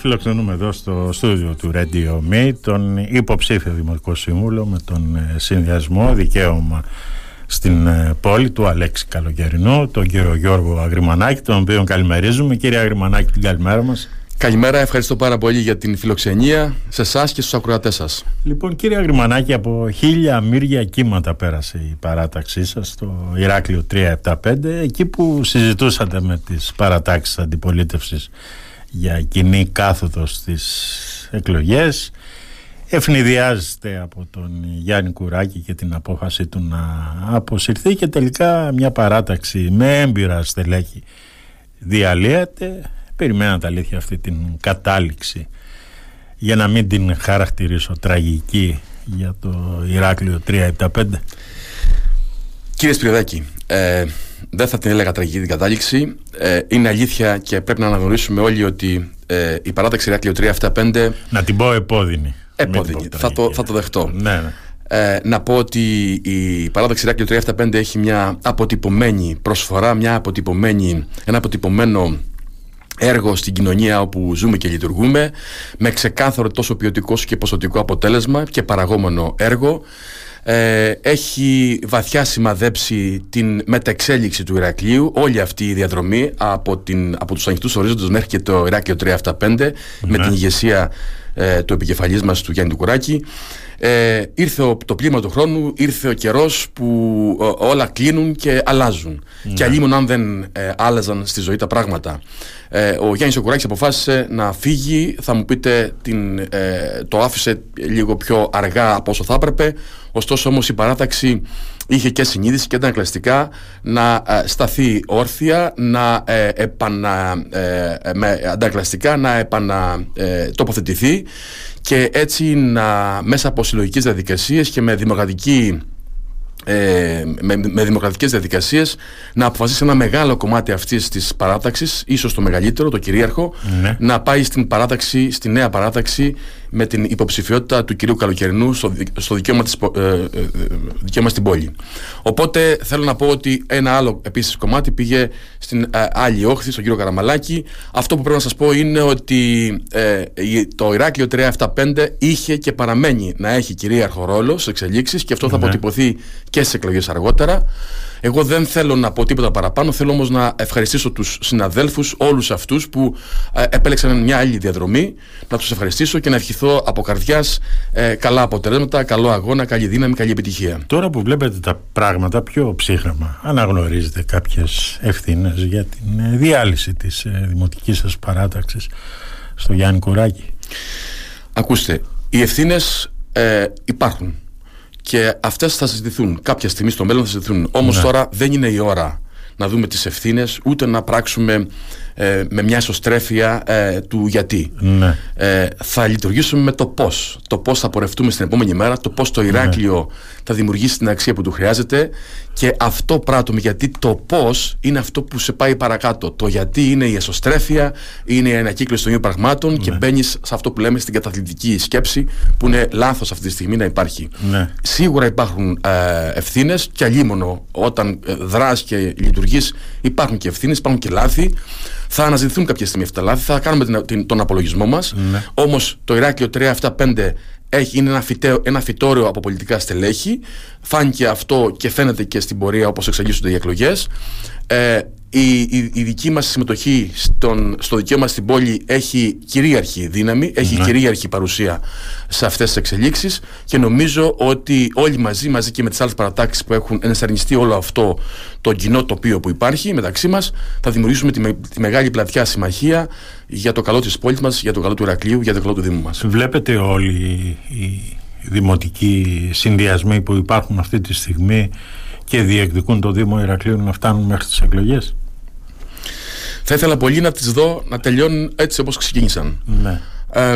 Φιλοξενούμε εδώ στο στούντιο του Radio Me τον υποψήφιο Δημοτικό Σύμβουλο με τον ε, συνδυασμό δικαίωμα στην ε, πόλη του Αλέξη Καλοκαιρινού, τον κύριο Γιώργο Αγριμανάκη, τον οποίο καλημερίζουμε. Κύριε Αγριμανάκη, την καλημέρα μας. Καλημέρα, ευχαριστώ πάρα πολύ για την φιλοξενία σε εσάς και στους ακροατές σας. Λοιπόν, κύριε Αγριμανάκη, από χίλια μύρια κύματα πέρασε η παράταξή σας στο Ηράκλειο 375, εκεί που συζητούσατε με τις παρατάξεις αντιπολίτευσης για κοινή κάθοδος στις εκλογές. Ευνηδιάζεται από τον Γιάννη Κουράκη και την απόφαση του να αποσυρθεί και τελικά μια παράταξη με έμπειρα στελέχη διαλύεται. Περιμένατε αλήθεια αυτή την κατάληξη. Για να μην την χαρακτηρίσω τραγική για το Ηράκλειο 375 Κύριε Σπυριδάκη, ε, δεν θα την έλεγα τραγική την κατάληξη. Ε, είναι αλήθεια και πρέπει να αναγνωρίσουμε όλοι ότι ε, η παράταξη Ηράκλειο 375. Να την πω επώδυνη. Επώδυνη. Θα το, θα το δεχτώ. Ναι, ναι. Ε, να πω ότι η παράταξη Ηράκλειο 375 έχει μια αποτυπωμένη προσφορά, μια αποτυπωμένη, ένα αποτυπωμένο έργο στην κοινωνία όπου ζούμε και λειτουργούμε με ξεκάθαρο τόσο ποιοτικό και ποσοτικό αποτέλεσμα και παραγόμενο έργο ε, έχει βαθιά σημαδέψει την μεταξέλιξη του Ηρακλείου όλη αυτή η διαδρομή από, την, από τους ανοιχτούς ορίζοντες μέχρι και το Ηράκλειο 375 με ναι. την ηγεσία ε, του επικεφαλής μας του Γιάννη Κουράκη ε, ήρθε το πλήμα του χρόνου, ήρθε ο καιρός που ε, όλα κλείνουν και αλλάζουν ναι. και αλλήμον αν δεν ε, άλλαζαν στη ζωή τα πράγματα ε, ο Γιάννης Οκουράκης αποφάσισε να φύγει. Θα μου πείτε την, το άφησε λίγο πιο αργά από όσο θα έπρεπε. Ωστόσο όμως η παράταξη είχε και συνείδηση και αντανακλαστικά να σταθεί όρθια να επανα, με, αντανακλαστικά να επανατοποθετηθεί και έτσι να μέσα από συλλογικές διαδικασίες και με δημοκρατική ε, με, με δημοκρατικές διαδικασίες να αποφασίσει ένα μεγάλο κομμάτι αυτής της παράταξης ίσως το μεγαλύτερο, το κυρίαρχο ναι. να πάει στην παράταξη, στη νέα παράταξη με την υποψηφιότητα του κυρίου Καλοκαιρινού στο, στο δικαίωμα, της, ε, ε, δικαίωμα στην πόλη. Οπότε θέλω να πω ότι ένα άλλο επίσης κομμάτι πήγε στην ε, άλλη όχθη, στον κύριο Καραμαλάκη. Αυτό που πρέπει να σας πω είναι ότι ε, το Ηράκλειο 375 είχε και παραμένει να έχει κυρίαρχο ρόλο στις εξελίξεις και αυτό θα ναι. αποτυπωθεί και στις εκλογές αργότερα. Εγώ δεν θέλω να πω τίποτα παραπάνω, θέλω όμως να ευχαριστήσω τους συναδέλφους, όλους αυτούς που ε, επέλεξαν μια άλλη διαδρομή, να τους ευχαριστήσω και να ευχηθώ από καρδιάς ε, καλά αποτελέσματα, καλό αγώνα, καλή δύναμη, καλή επιτυχία. Τώρα που βλέπετε τα πράγματα πιο ψύχραμα, αναγνωρίζετε κάποιες ευθύνες για την ε, διάλυση της ε, δημοτικής σας παράταξης στο Γιάννη Κουράκη; Ακούστε, οι ευθύνες ε, υπάρχουν και αυτές θα συζητηθούν κάποια στιγμή στο μέλλον θα συζητηθούν όμως ναι. τώρα δεν είναι η ώρα να δούμε τις ευθύνες ούτε να πράξουμε ε, με μια ισοστρέφεια ε, του γιατί. Ναι. Ε, θα λειτουργήσουμε με το πώς. Το πώς θα πορευτούμε στην επόμενη μέρα, το πώς το Ηράκλειο ναι. θα δημιουργήσει την αξία που του χρειάζεται και αυτό πράττουμε γιατί το πώς είναι αυτό που σε πάει παρακάτω. Το γιατί είναι η εσωστρέφεια, είναι η ανακύκλωση των ίδιων πραγμάτων και ναι. μπαίνεις σε αυτό που λέμε στην καταθλιπτική σκέψη που είναι λάθος αυτή τη στιγμή να υπάρχει. Ναι. Σίγουρα υπάρχουν ε, ευθύνες και αλλήμωνο όταν ε, δράσει και λειτουργείς υπάρχουν και ευθύνες, υπάρχουν και λάθη. Θα αναζητηθούν κάποια στιγμή αυτά τα λάθη, θα κάνουμε την, τον απολογισμό μας. Ναι. Όμως το Ηράκλειο 375 έχει, είναι ένα, φυτέο, ένα φυτόριο από πολιτικά στελέχη. Φάνηκε αυτό και φαίνεται και στην πορεία όπως εξελίσσονται οι εκλογές. Ε, η, η, η, δική μας συμμετοχή στον, στο δικαίωμα στην πόλη έχει κυρίαρχη δύναμη, έχει ναι. κυρίαρχη παρουσία σε αυτές τις εξελίξεις και νομίζω ότι όλοι μαζί, μαζί και με τις άλλες παρατάξεις που έχουν ενσαρνιστεί όλο αυτό το κοινό τοπίο που υπάρχει μεταξύ μας θα δημιουργήσουμε τη, τη μεγάλη πλατιά συμμαχία για το καλό της πόλης μας, για το καλό του Ηρακλείου, για το καλό του Δήμου μας. Βλέπετε όλοι οι δημοτικοί συνδυασμοί που υπάρχουν αυτή τη στιγμή και διεκδικούν το Δήμο Ηρακλείου να φτάνουν μέχρι τις εκλογές. Θα ήθελα πολύ να τις δω να τελειώνουν έτσι όπως ξεκίνησαν. Ναι. Ε,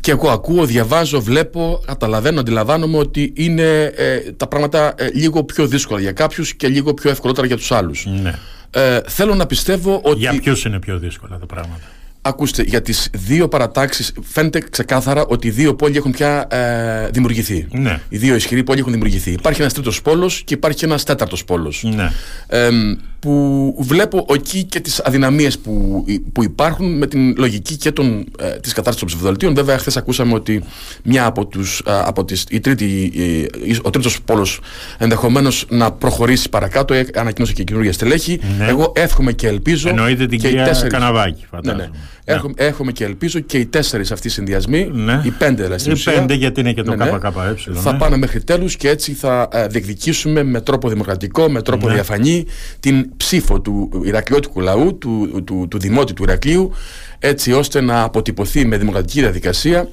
και εγώ ακούω, διαβάζω, βλέπω, καταλαβαίνω, αντιλαμβάνομαι ότι είναι ε, τα πράγματα ε, λίγο πιο δύσκολα για κάποιους και λίγο πιο ευκολότερα για τους άλλους. Ναι. Ε, θέλω να πιστεύω ότι... Για ποιους είναι πιο δύσκολα τα πράγματα; Ακούστε, για τις δύο παρατάξεις φαίνεται ξεκάθαρα ότι οι δύο πόλοι έχουν πια ε, δημιουργηθεί. Ναι. Οι δύο ισχυροί πόλοι έχουν δημιουργηθεί. Υπάρχει ένας τρίτος πόλος και υπάρχει ένας τέταρτος πόλος. Ναι. Ε, που βλέπω εκεί και τις αδυναμίες που, που υπάρχουν με την λογική και των, ε, της κατάρτισης των ψηφοδελτίων. Βέβαια, χθες ακούσαμε ότι μια από τους, ε, από τις, η τρίτη, ε, ο τρίτος πόλος ενδεχομένως να προχωρήσει παρακάτω, ε, ανακοίνωσε και καινούργια στελέχη. Ναι. Εγώ εύχομαι και ελπίζω Εννοείται την και οι κυρία τέσσερις- Καναβάκη, ναι, φαντάζομαι. ναι. Εύχομαι, εύχομαι και ελπίζω και οι τέσσερις αυτοί συνδυασμοί, Ναι. οι πέντε δηλαδή στην Οι ουσία, πέντε, γιατί είναι και το ναι, ναι, ΚΚΕ, θα ναι. πάνε μέχρι τέλους και έτσι θα ε, διεκδικήσουμε με τρόπο δημοκρατικό, με τρόπο Ναι. διαφανή την ψήφο του Ηρακλειώτικου λαού, του, του, του, του δημότη του Ηρακλείου, έτσι ώστε να αποτυπωθεί με δημοκρατική διαδικασία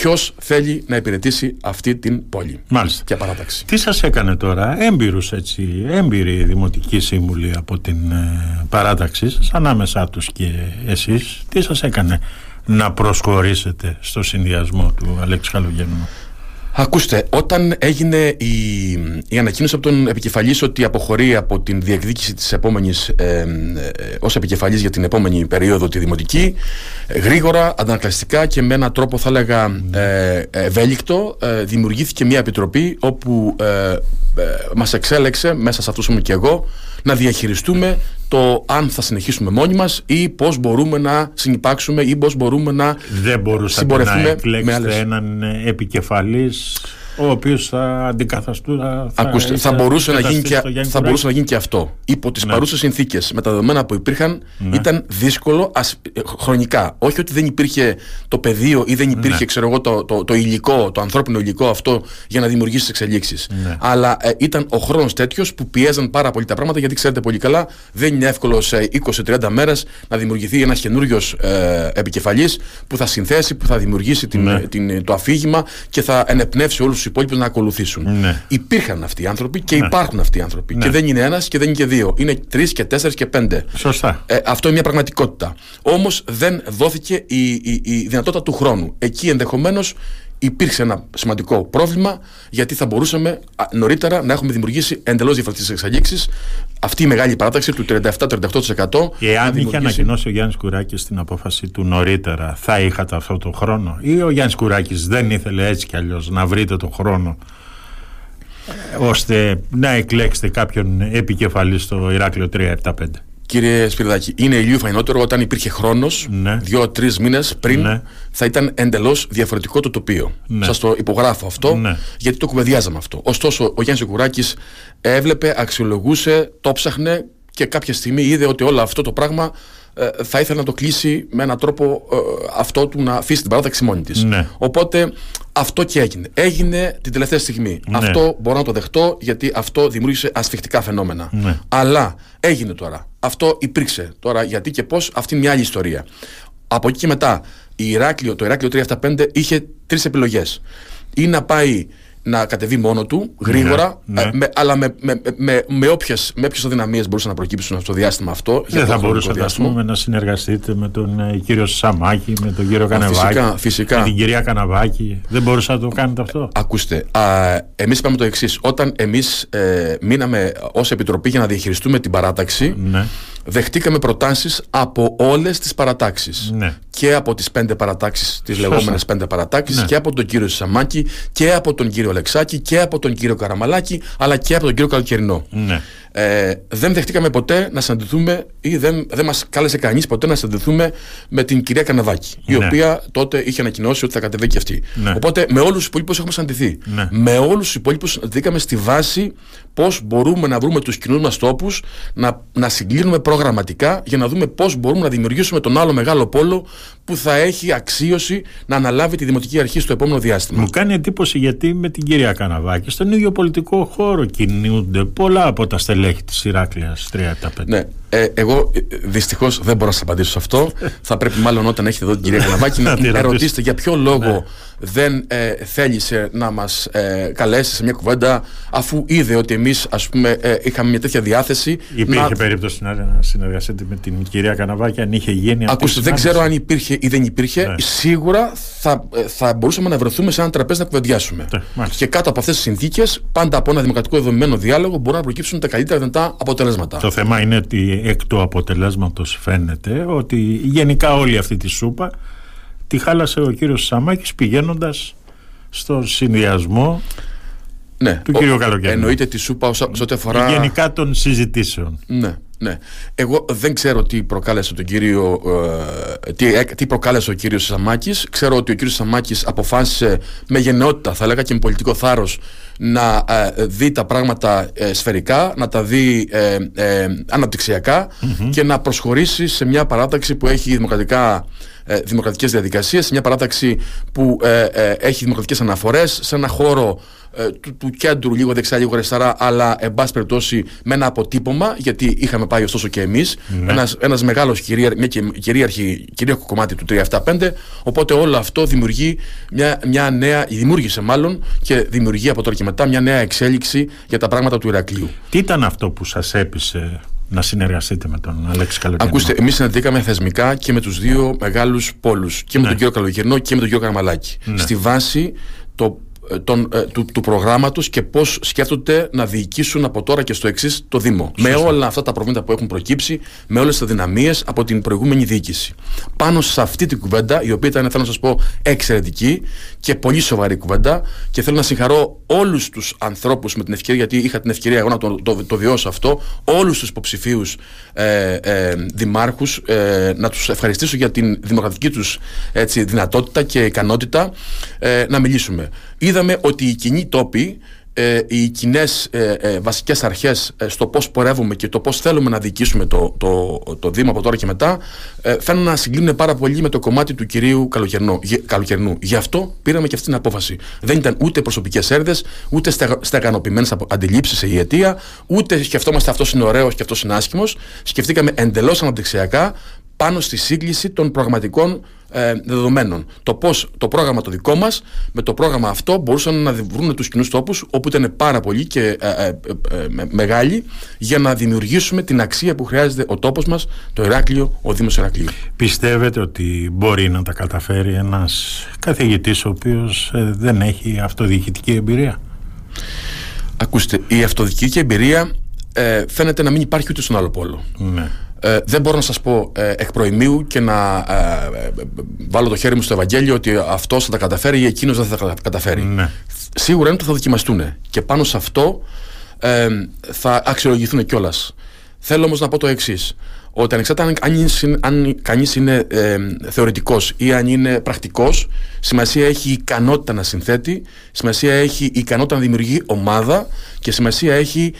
ποιος θέλει να υπηρετήσει αυτή την πόλη Μάλιστα. και παράταξη. Τι σας έκανε τώρα, έμπειρους έτσι, έμπειροι δημοτικοί σύμβουλοι από την ε, παράταξή σας, ανάμεσά τους και εσείς, τι σας έκανε να προσχωρήσετε στο συνδυασμό του Αλέξη Χαλογέννου. Ακούστε, όταν έγινε η, η ανακοίνωση από τον επικεφαλής ότι αποχωρεί από την διεκδίκηση της επόμενης ε, ε, ως επικεφαλής για την επόμενη περίοδο τη δημοτική ε, γρήγορα, αντανακλαστικά και με έναν τρόπο θα έλεγα ε, ευέλικτο ε, δημιουργήθηκε μια επιτροπή όπου ε, ε, μας εξέλεξε μέσα σε αυτούς ήμουν και εγώ να διαχειριστούμε το αν θα συνεχίσουμε μόνοι μας ή πώς μπορούμε να συνυπάρξουμε ή πώς μπορούμε να Δεν μπορούσατε συμπορευτούμε να με εκλέξετε άλλες. έναν ε, επικεφαλής ο οποίος θα αντικαθαστούν θα, Ακούστε, θα, θα μπορούσε, να γίνει, αντικαταστήσει και, τον Γιάννη θα Κουράκη. μπορούσε να γίνει και αυτό. Υπό τις Ναι. παρούσες συνθήκες, με τα δεδομένα που υπήρχαν, ήταν δύσκολο ας, ε, χρονικά. Όχι ότι δεν υπήρχε το πεδίο ή δεν υπήρχε Ναι. ξέρω εγώ, το, το, το υλικό, το ανθρώπινο υλικό αυτό για να δημιουργήσει εξελίξεις. Ναι. Αλλά ε, ήταν ο χρόνος τέτοιος που πιέζαν πάρα πολύ τα πράγματα, γιατί ξέρετε πολύ καλά, δεν είναι εύκολο σε 20-30 μέρες να δημιουργηθεί ένας καινούριος ε, επικεφαλής που θα συνθέσει, που θα δημιουργήσει την, Ναι. την, το αφήγημα και θα ενεπνεύσει όλους τους υπόλοιπου να ακολουθήσουν. Ναι. Υπήρχαν αυτοί οι άνθρωποι και υπάρχουν αυτοί οι άνθρωποι. Ναι. Και δεν είναι ένας και δεν είναι και δύο. Είναι τρεις και τέσσερις και πέντε. Σωστά. Ε, αυτό είναι μια πραγματικότητα. Όμως δεν δόθηκε η, η, η δυνατότητα του χρόνου. Εκεί ενδεχομένως υπήρξε ένα σημαντικό πρόβλημα γιατί θα μπορούσαμε α, νωρίτερα να έχουμε δημιουργήσει εντελώς διαφορετικές εξελίξει. Αυτή η μεγάλη παράταξη του 37-38%. Εάν είχε ανακοινώσει ο Γιάννης Κουράκης την απόφαση του νωρίτερα, θα είχατε αυτό το χρόνο, ή ο Γιάννης Κουράκης δεν ήθελε έτσι κι αλλιώς να βρείτε το χρόνο ε, ώστε να εκλέξετε κάποιον επικεφαλής στο Ηράκλειο 375. Κύριε Σπυρδάκη, είναι ηλίου φαϊνότερο όταν υπήρχε χρόνος, Ναι. δύο-τρει μήνες πριν, Ναι. θα ήταν εντελώς διαφορετικό το τοπίο. Ναι. Σας το υπογράφω αυτό, Ναι. γιατί το κουβεντιάζαμε αυτό. Ωστόσο, ο Γιάννης Κουράκη έβλεπε, αξιολογούσε, το ψάχνε και κάποια στιγμή είδε ότι όλο αυτό το πράγμα ε, θα ήθελε να το κλείσει με έναν τρόπο ε, αυτό του να αφήσει την παράταξη μόνη της. Ναι. Οπότε αυτό και έγινε. Έγινε την τελευταία στιγμή. Ναι. Αυτό μπορώ να το δεχτώ γιατί αυτό δημιούργησε ασφιχτικά φαινόμενα. Ναι. Αλλά έγινε τώρα. Αυτό υπήρξε. Τώρα γιατί και πώς, αυτή είναι μια άλλη ιστορία. Από εκεί και μετά, η Ηράκλειο, το Ηράκλειο 375 είχε τρεις επιλογές. Ή να πάει να κατεβεί μόνο του γρήγορα, Ναι, ναι. ε, με, αλλά με, με, με, με όποιες, με όποιες αδυναμίες μπορούσαν να προκύψουν στο διάστημα αυτό. για Δεν το θα χρονικό μπορούσατε ας διάστημα. πούμε, να συνεργαστείτε με τον ε, κύριο Σαμάκη, με τον κύριο Καναβάκη, φυσικά, φυσικά. με την κυρία Καναβάκη. Δεν μπορούσατε να το κάνετε αυτό. Ακούστε, α, εμείς είπαμε το εξής. Όταν εμείς ε, μείναμε ως Επιτροπή για να διαχειριστούμε την παράταξη, Ναι. δεχτήκαμε προτάσεις από όλες τις παρατάξεις. Ναι. Και από τις πέντε παρατάξεις, τις Σωστά. λεγόμενες πέντε παρατάξεις, Ναι. και από τον κύριο Σαμάκη, και από τον κύριο Αλεξάκη, και από τον κύριο Καραμαλάκη, αλλά και από τον κύριο Καλοκαιρινό. Ναι. Ε, δεν δεχτήκαμε ποτέ να συναντηθούμε ή δεν, δεν μας κάλεσε κανείς ποτέ να συναντηθούμε με την κυρία Καναβάκη, η Ναι. οποία τότε είχε ανακοινώσει ότι θα κατεβεί και αυτή. Ναι. Οπότε με όλους τους υπόλοιπους έχουμε συναντηθεί. Ναι. Με όλους τους υπόλοιπους συναντηθήκαμε στη βάση πώς μπορούμε να βρούμε τους κοινούς μας τόπους, να, να συγκλίνουμε προγραμματικά για να δούμε πώς μπορούμε να δημιουργήσουμε τον άλλο μεγάλο πόλο που θα έχει αξίωση να αναλάβει τη Δημοτική Αρχή στο επόμενο διάστημα. Μου κάνει εντύπωση γιατί με την κυρία Καναβάκη στον ίδιο πολιτικό χώρο κινούνται πολλά από τα στελέχη της Ηράκλειας 375. Ναι. Ε, εγώ δυστυχώς δεν μπορώ να σας απαντήσω σε αυτό. θα πρέπει μάλλον όταν έχετε εδώ την κυρία Καναβάκη Να να τη την ρωτήσω. ερωτήσετε για ποιο λόγο δεν ε, θέλησε να μας ε, καλέσει σε μια κουβέντα αφού είδε ότι εμείς ας πούμε ε, είχαμε μια τέτοια διάθεση. Υπήρχε να... περίπτωση να συνεργαστείτε με την κυρία Καναβάκη αν είχε γίνει αυτή Ακούστε, η δεν συνάντηση. ξέρω αν υπήρχε ή δεν υπήρχε. Ναι. Σίγουρα θα, ε, θα μπορούσαμε να βρεθούμε σε ένα τραπέζι να κουβεντιάσουμε. Ναι, μάλιστα. και κάτω από αυτές τις συνθήκες, πάντα από ένα δημοκρατικό δομημένο διάλογο, μπορούν να προκύψουν τα καλύτερα δυνατά αποτελέσματα. Το θέμα είναι ότι εκ του αποτελέσματος φαίνεται ότι γενικά όλη αυτή τη σούπα τη χάλασε ο κύριος Σαμάκης πηγαίνοντας στον συνδυασμό ναι, του κύριου Καλοκαίρι. Εννοείται τη σούπα όσο ό,τι αφορά. Γενικά των συζητήσεων. Ναι, ναι. Εγώ δεν ξέρω τι προκάλεσε τον κύριο. Ε, τι, τι προκάλεσε ο κύριος Σαμάκης. Ξέρω ότι ο κύριος Σαμάκης αποφάσισε με γενναιότητα, θα έλεγα και με πολιτικό θάρρος, να ε, δει τα πράγματα ε, σφαιρικά, να τα δει αναπτυξιακα και να προσχωρήσει σε μια παράταξη που έχει δημοκρατικά δημοκρατικές διαδικασίες, σε μια παράταξη που έχει δημοκρατικές αναφορές, σε ένα χώρο ε, του, του κέντρου, λίγο δεξιά, λίγο αριστερά, αλλά εν πάση περιπτώσει με ένα αποτύπωμα, γιατί είχαμε πάει ωστόσο και εμείς. Ναι. Ένας, ένας μεγάλος μια κυρίαρχη, κυρίαρχο κομμάτι του 375. Οπότε όλο αυτό δημιουργεί μια, μια νέα, δημιούργησε μάλλον και δημιουργεί από τώρα και μετά μια νέα εξέλιξη για τα πράγματα του Ηρακλείου. Τι ήταν αυτό που σας έπεισε να συνεργαστείτε με τον Αλέξη Καλοκαιρινό; Ακούστε, εμείς συναντήκαμε θεσμικά και με τους δύο μεγάλους πόλους, και με ναι. τον κύριο Καλοκαιρινό και με τον κύριο Καραμαλάκη. Ναι. Στη βάση το ε, τον, ε, του, του προγράμματος και πώς σκέφτονται να διοικήσουν από τώρα και στο εξής το Δήμο. Με όλα αυτά τα προβλήματα που έχουν προκύψει, με όλες τις αδυναμίες από την προηγούμενη διοίκηση. Πάνω σε αυτή την κουβέντα, η οποία ήταν, θέλω να σας πω, εξαιρετική και πολύ σοβαρή κουβέντα, και θέλω να συγχαρώ όλους τους ανθρώπους με την ευκαιρία, γιατί είχα την ευκαιρία εγώ να το, το, το βιώσω αυτό, όλους τους υποψηφίους ε, ε, δημάρχους, ε, να τους ευχαριστήσω για την δημοκρατική τους δυνατότητα και ικανότητα ε, να μιλήσουμε είδαμε ότι οι κοινοί τόποι, ε, οι κοινές ε, ε, βασικές αρχές ε, στο πώς πορεύουμε και το πώς θέλουμε να διοικήσουμε το, το, το Δήμο από τώρα και μετά, ε, φαίνουν να συγκλίνουν πάρα πολύ με το κομμάτι του κυρίου Καλοκαιρνού. Γι' αυτό πήραμε και αυτή την απόφαση. Δεν ήταν ούτε προσωπικές έρδες, ούτε στεγανοποιημένες αντιλήψεις η αιτία, ούτε σκεφτόμαστε αυτός είναι ωραίος και αυτός είναι άσχημος. Σκεφτήκαμε εντελώς αναπτυξιακά πάνω στη σύγκληση των πραγματικών ε, δεδομένων. Το πώς το πρόγραμμα το δικό μας με το πρόγραμμα αυτό μπορούσαν να βρουν τους κοινούς τόπους όπου ήταν πάρα πολύ και ε, ε, ε, μεγάλοι για να δημιουργήσουμε την αξία που χρειάζεται ο τόπος μας, το Ηράκλειο, ο Δήμος Ηρακλείου. Πιστεύετε ότι μπορεί να τα καταφέρει ένας καθηγητής ο οποίος δεν έχει αυτοδιοικητική εμπειρία; Ακούστε, η αυτοδιοικητική εμπειρία φαίνεται να μην υπάρχει ούτε στον άλλο πόλο. Ναι. Ε, δεν μπορώ να σας πω ε, εκ προημίου και να ε, ε, βάλω το χέρι μου στο Ευαγγέλιο ότι αυτός θα τα καταφέρει ή εκείνος δεν θα τα καταφέρει. Ναι. Σίγουρα είναι ότι θα δοκιμαστούν και πάνω σε αυτό ε, θα αξιολογηθούν κιόλας. Θέλω όμως να πω το εξής. Ότι ανεξάρτητα αν, αν κανείς είναι ε, θεωρητικός ή αν είναι πρακτικός, σημασία έχει η ικανότητα να συνθέτει, σημασία έχει η ικανότητα να δημιουργεί ομάδα και σημασία έχει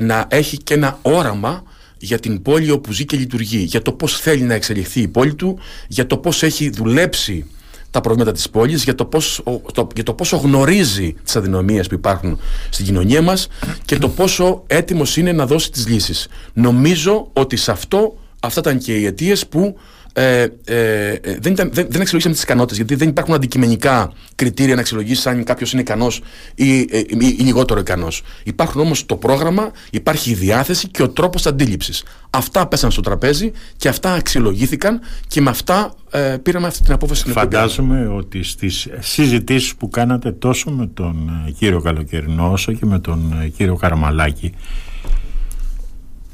να έχει και ένα όραμα για την πόλη όπου ζει και λειτουργεί, για το πώς θέλει να εξελιχθεί η πόλη του, για το πώς έχει δουλέψει τα προβλήματα της πόλης, για το, πώς, το, για το πόσο γνωρίζει τις αδυναμίες που υπάρχουν στην κοινωνία μας και το πόσο έτοιμος είναι να δώσει τις λύσεις. Νομίζω ότι σε αυτό αυτά ήταν και οι αιτίες που ε, ε, ε, δεν, ήταν, δεν, δεν αξιολογήσαμε τις ικανότητες, γιατί δεν υπάρχουν αντικειμενικά κριτήρια να αξιολογήσεις αν κάποιος είναι ικανός ή, ή, ή, λιγότερο ικανός. Υπάρχουν όμως το πρόγραμμα, υπάρχει η διάθεση και ο τρόπος αντίληψης. Αυτά πέσαν στο τραπέζι και αυτά αξιολογήθηκαν και με αυτά ε, πήραμε αυτή την απόφαση. Φαντάζομαι ότι στις συζητήσεις που κάνατε τόσο με τον κύριο Καλοκαιρινό όσο και με τον κύριο Καραμαλάκη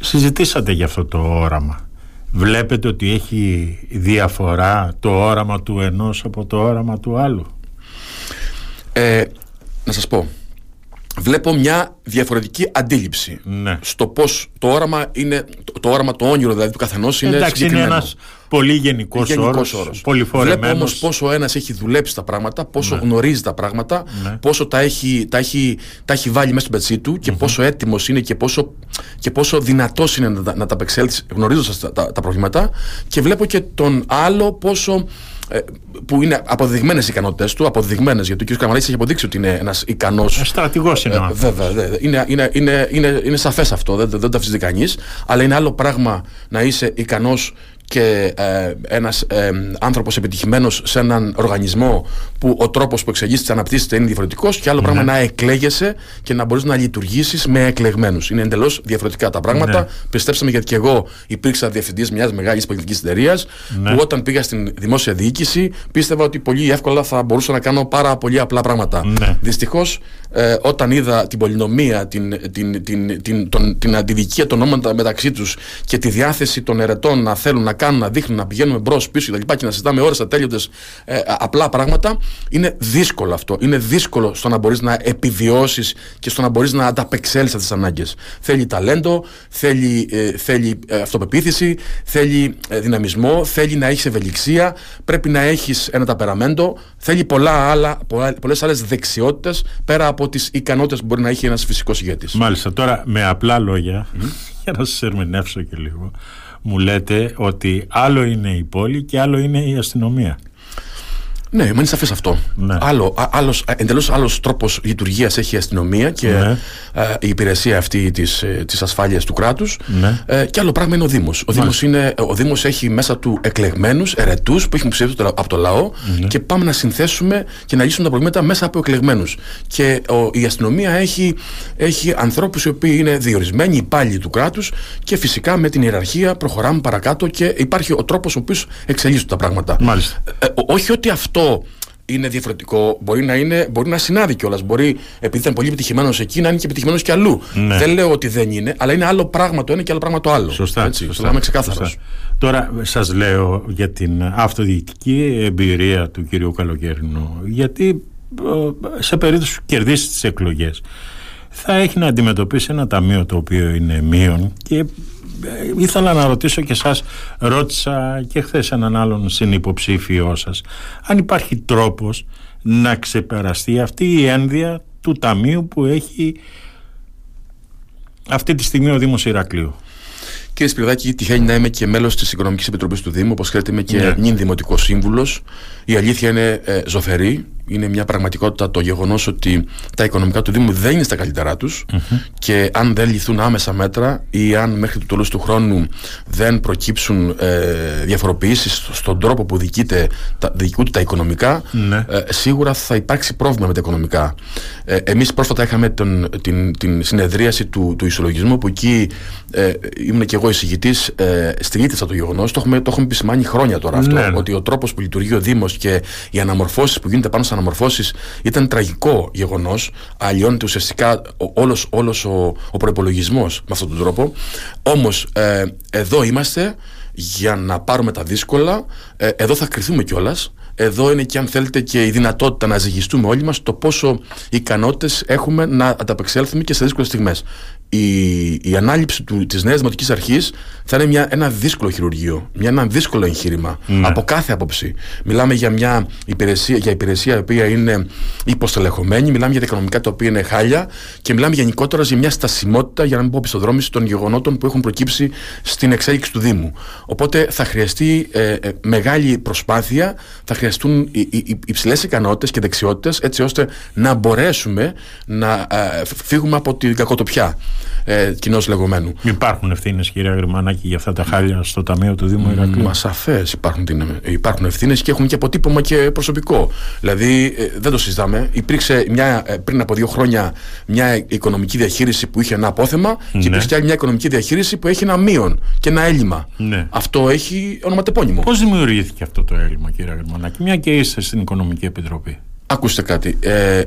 συζητήσατε για αυτό το όραμα βλέπετε ότι έχει διαφορά το όραμα του ενός από το όραμα του άλλου. Ε, να σας πω, βλέπω μια διαφορετική αντίληψη ναι. στο πώς το όραμα είναι, το, το όραμα, το όνειρο δηλαδή του καθενός είναι Εντάξει, είναι ένας πολύ γενικός όρος. Βλέπω όμως πόσο ο ένας έχει δουλέψει τα πράγματα, πόσο ναι. γνωρίζει τα πράγματα, ναι. πόσο τα έχει, τα, έχει, τα έχει βάλει μέσα στο πετσί του και πόσο έτοιμος είναι και πόσο, και πόσο δυνατός είναι να, να τα απεξέλθεις γνωρίζοντας τα, τα, τα προβλήματα. Και βλέπω και τον άλλο πόσο ε, που είναι αποδεδειγμένε οι ικανότητες του, αποδεδειγμένε γιατί ο κ. Καμαλάκη έχει αποδείξει ότι είναι ένας ικανός. Ε, Στρατηγός είναι. Ε, βέβαια, είναι, είναι, είναι, είναι, είναι σαφές αυτό, δεν, δεν το αφήσει κανείς. Αλλά είναι άλλο πράγμα να είσαι ικανός και ε, ένας ε, άνθρωπος επιτυχημένος σε έναν οργανισμό που ο τρόπος που εξεγείς αναπτύσσεται είναι διαφορετικός και άλλο πράγμα ναι. να εκλέγεσαι και να μπορείς να λειτουργήσεις με εκλεγμένους. Είναι εντελώς διαφορετικά τα πράγματα. Ναι. Πιστέψτε γιατί και εγώ υπήρξα διευθυντής μιας μεγάλης πολιτικής εταιρείας ναι. που όταν πήγα στην δημόσια διοίκηση πίστευα ότι πολύ εύκολα θα μπορούσα να κάνω πάρα πολύ απλά πράγματα. Ναι. Δυστυχώς ε, όταν είδα την πολυνομία, την, την, την, την, τον, την αντιδικία των ονόματα μεταξύ τους και τη διάθεση των ερετών να θέλουν να κάνουν, να δείχνουν, να πηγαίνουμε μπρος πίσω κτλ. Και, να συζητάμε ώρες ατέλειωτες ε, απλά πράγματα, είναι δύσκολο αυτό. Είναι δύσκολο στο να μπορείς να επιβιώσεις και στο να μπορείς να ανταπεξέλθεις τις ανάγκες. Θέλει ταλέντο, θέλει, ε, θέλει ε, αυτοπεποίθηση, θέλει ε, δυναμισμό, θέλει να έχεις ευελιξία, πρέπει να έχεις ένα ταπεραμέντο, θέλει πολλά άλλα, πολλές άλλες δεξιότητες πέρα από τις ικανότητες που μπορεί να έχει ένας φυσικός ηγέτης. Μάλιστα. Τώρα με απλά λόγια, για να σας ερμηνεύσω και λίγο μου λέτε ότι άλλο είναι η πόλη και άλλο είναι η αστυνομία. Ναι, μου είναι σαφές αυτό. Ναι. Άλλο, άλλος, εντελώς άλλος τρόπος λειτουργίας έχει η αστυνομία και ναι. η υπηρεσία αυτή της, ε, της ασφάλειας του κράτους ναι. ε, και άλλο πράγμα είναι ο Δήμος. Ο Δήμος, είναι, ο Δήμος έχει μέσα του εκλεγμένους, ερετούς που έχουν ψηφίσει από το λαό ναι. και πάμε να συνθέσουμε και να λύσουμε τα προβλήματα μέσα από εκλεγμένους. Και ο, η αστυνομία έχει, έχει ανθρώπους οι οποίοι είναι διορισμένοι υπάλληλοι του κράτους και φυσικά με την ιεραρχία προχωράμε παρακάτω και υπάρχει ο τρόπος ο οποίος εξελίσσουν τα πράγματα. Ε, όχι ότι αυτό αυτό είναι διαφορετικό, μπορεί να, είναι, μπορεί να συνάδει κιόλας. Μπορεί, επειδή ήταν πολύ επιτυχημένος εκεί, να είναι και επιτυχημένος κι αλλού. Ναι. Δεν λέω ότι δεν είναι, αλλά είναι άλλο πράγμα το ένα και άλλο πράγμα το άλλο. Σωστά. Έτσι, σωστά, είμαι ξεκάθαρος. Τώρα, σας λέω για την αυτοδιοικητική εμπειρία του κυρίου Καλοκαιρινού, γιατί σε περίπτωση που κερδίσεις τις εκλογές, θα έχει να αντιμετωπίσει ένα ταμείο το οποίο είναι μείον και ε, ήθελα να ρωτήσω και σας ρώτησα και χθες έναν άλλον συνυποψήφιό σας αν υπάρχει τρόπος να ξεπεραστεί αυτή η ένδια του ταμείου που έχει αυτή τη στιγμή ο Δήμος Ηρακλείου. Κύριε Σπυρδάκη, τυχαίνει να είμαι και μέλος της Οικονομικής Επιτροπής του Δήμου. Όπως ξέρετε, είμαι και ναι. νυν δημοτικός σύμβουλος. Η αλήθεια είναι ε, ζωφερή είναι μια πραγματικότητα το γεγονός ότι τα οικονομικά του Δήμου δεν είναι στα καλύτερά τους και αν δεν λυθούν άμεσα μέτρα ή αν μέχρι το τέλος του χρόνου δεν προκύψουν ε, διαφοροποιήσεις στον τρόπο που διοικείται, τα, διοικούνται τα οικονομικά, ναι. ε, σίγουρα θα υπάρξει πρόβλημα με τα οικονομικά. Ε, Εμείς πρόσφατα είχαμε τον, την, την συνεδρίαση του, του ισολογισμού που εκεί ε, ήμουν και εγώ εισηγητής, ε, στηρίτησα το γεγονός. Το έχουμε, το έχουμε επισημάνει χρόνια τώρα αυτό. Ναι. Ότι ο τρόπος που λειτουργεί ο Δήμος και οι αναμορφώσεις που γίνονται πάνω στα αναμορφώσεις ήταν τραγικό γεγονός. Αλλιώνεται ουσιαστικά όλος όλος ο, ο προπολογισμό με αυτόν τον τρόπο. Όμως ε, εδώ είμαστε για να πάρουμε τα δύσκολα. Ε, εδώ θα κρυθούμε κιόλας. Εδώ είναι και αν θέλετε και η δυνατότητα να ζυγιστούμε όλοι μας το πόσο ικανότητες έχουμε να ανταπεξέλθουμε και σε δύσκολες στιγμές η, η ανάληψη του, της νέας δημοτικής αρχής θα είναι μια, ένα δύσκολο χειρουργείο, μια, ένα δύσκολο εγχείρημα ναι. από κάθε άποψη. Μιλάμε για μια υπηρεσία, για υπηρεσία η οποία είναι υποστελεχωμένη, μιλάμε για τα οικονομικά τα οποία είναι χάλια και μιλάμε γενικότερα για μια στασιμότητα, για να μην πω πιστοδρόμηση των γεγονότων που έχουν προκύψει στην εξέλιξη του Δήμου. Οπότε θα χρειαστεί ε, ε, μεγάλη προσπάθεια, θα χρειαστούν υψηλές ικανότητες και δεξιότητες έτσι ώστε να μπορέσουμε να ε, φύγουμε από την κακοτοπιά ε, κοινώς λεγόμενου. Υπάρχουν ευθύνες, κύριε Αγριμανάκη, για αυτά τα χάλια στο Ταμείο του Δήμου Ηρακλείου; Μα σαφές υπάρχουν, υπάρχουν ευθύνες και έχουν και αποτύπωμα και προσωπικό. Δηλαδή, ε, δεν το συζητάμε. Υπήρξε μια, ε, πριν από δύο χρόνια μια οικονομική διαχείριση που είχε ένα απόθεμα ναι. και υπήρξε άλλη μια οικονομική διαχείριση που έχει ένα μείον και ένα έλλειμμα. Ναι. Αυτό έχει ονοματεπώνυμο. Πώς δημιουργήθηκε αυτό το έλλειμμα, κύριε Αγριμανάκη, μια και είστε στην Οικονομική Επιτροπή; Ακούστε κάτι. Ε,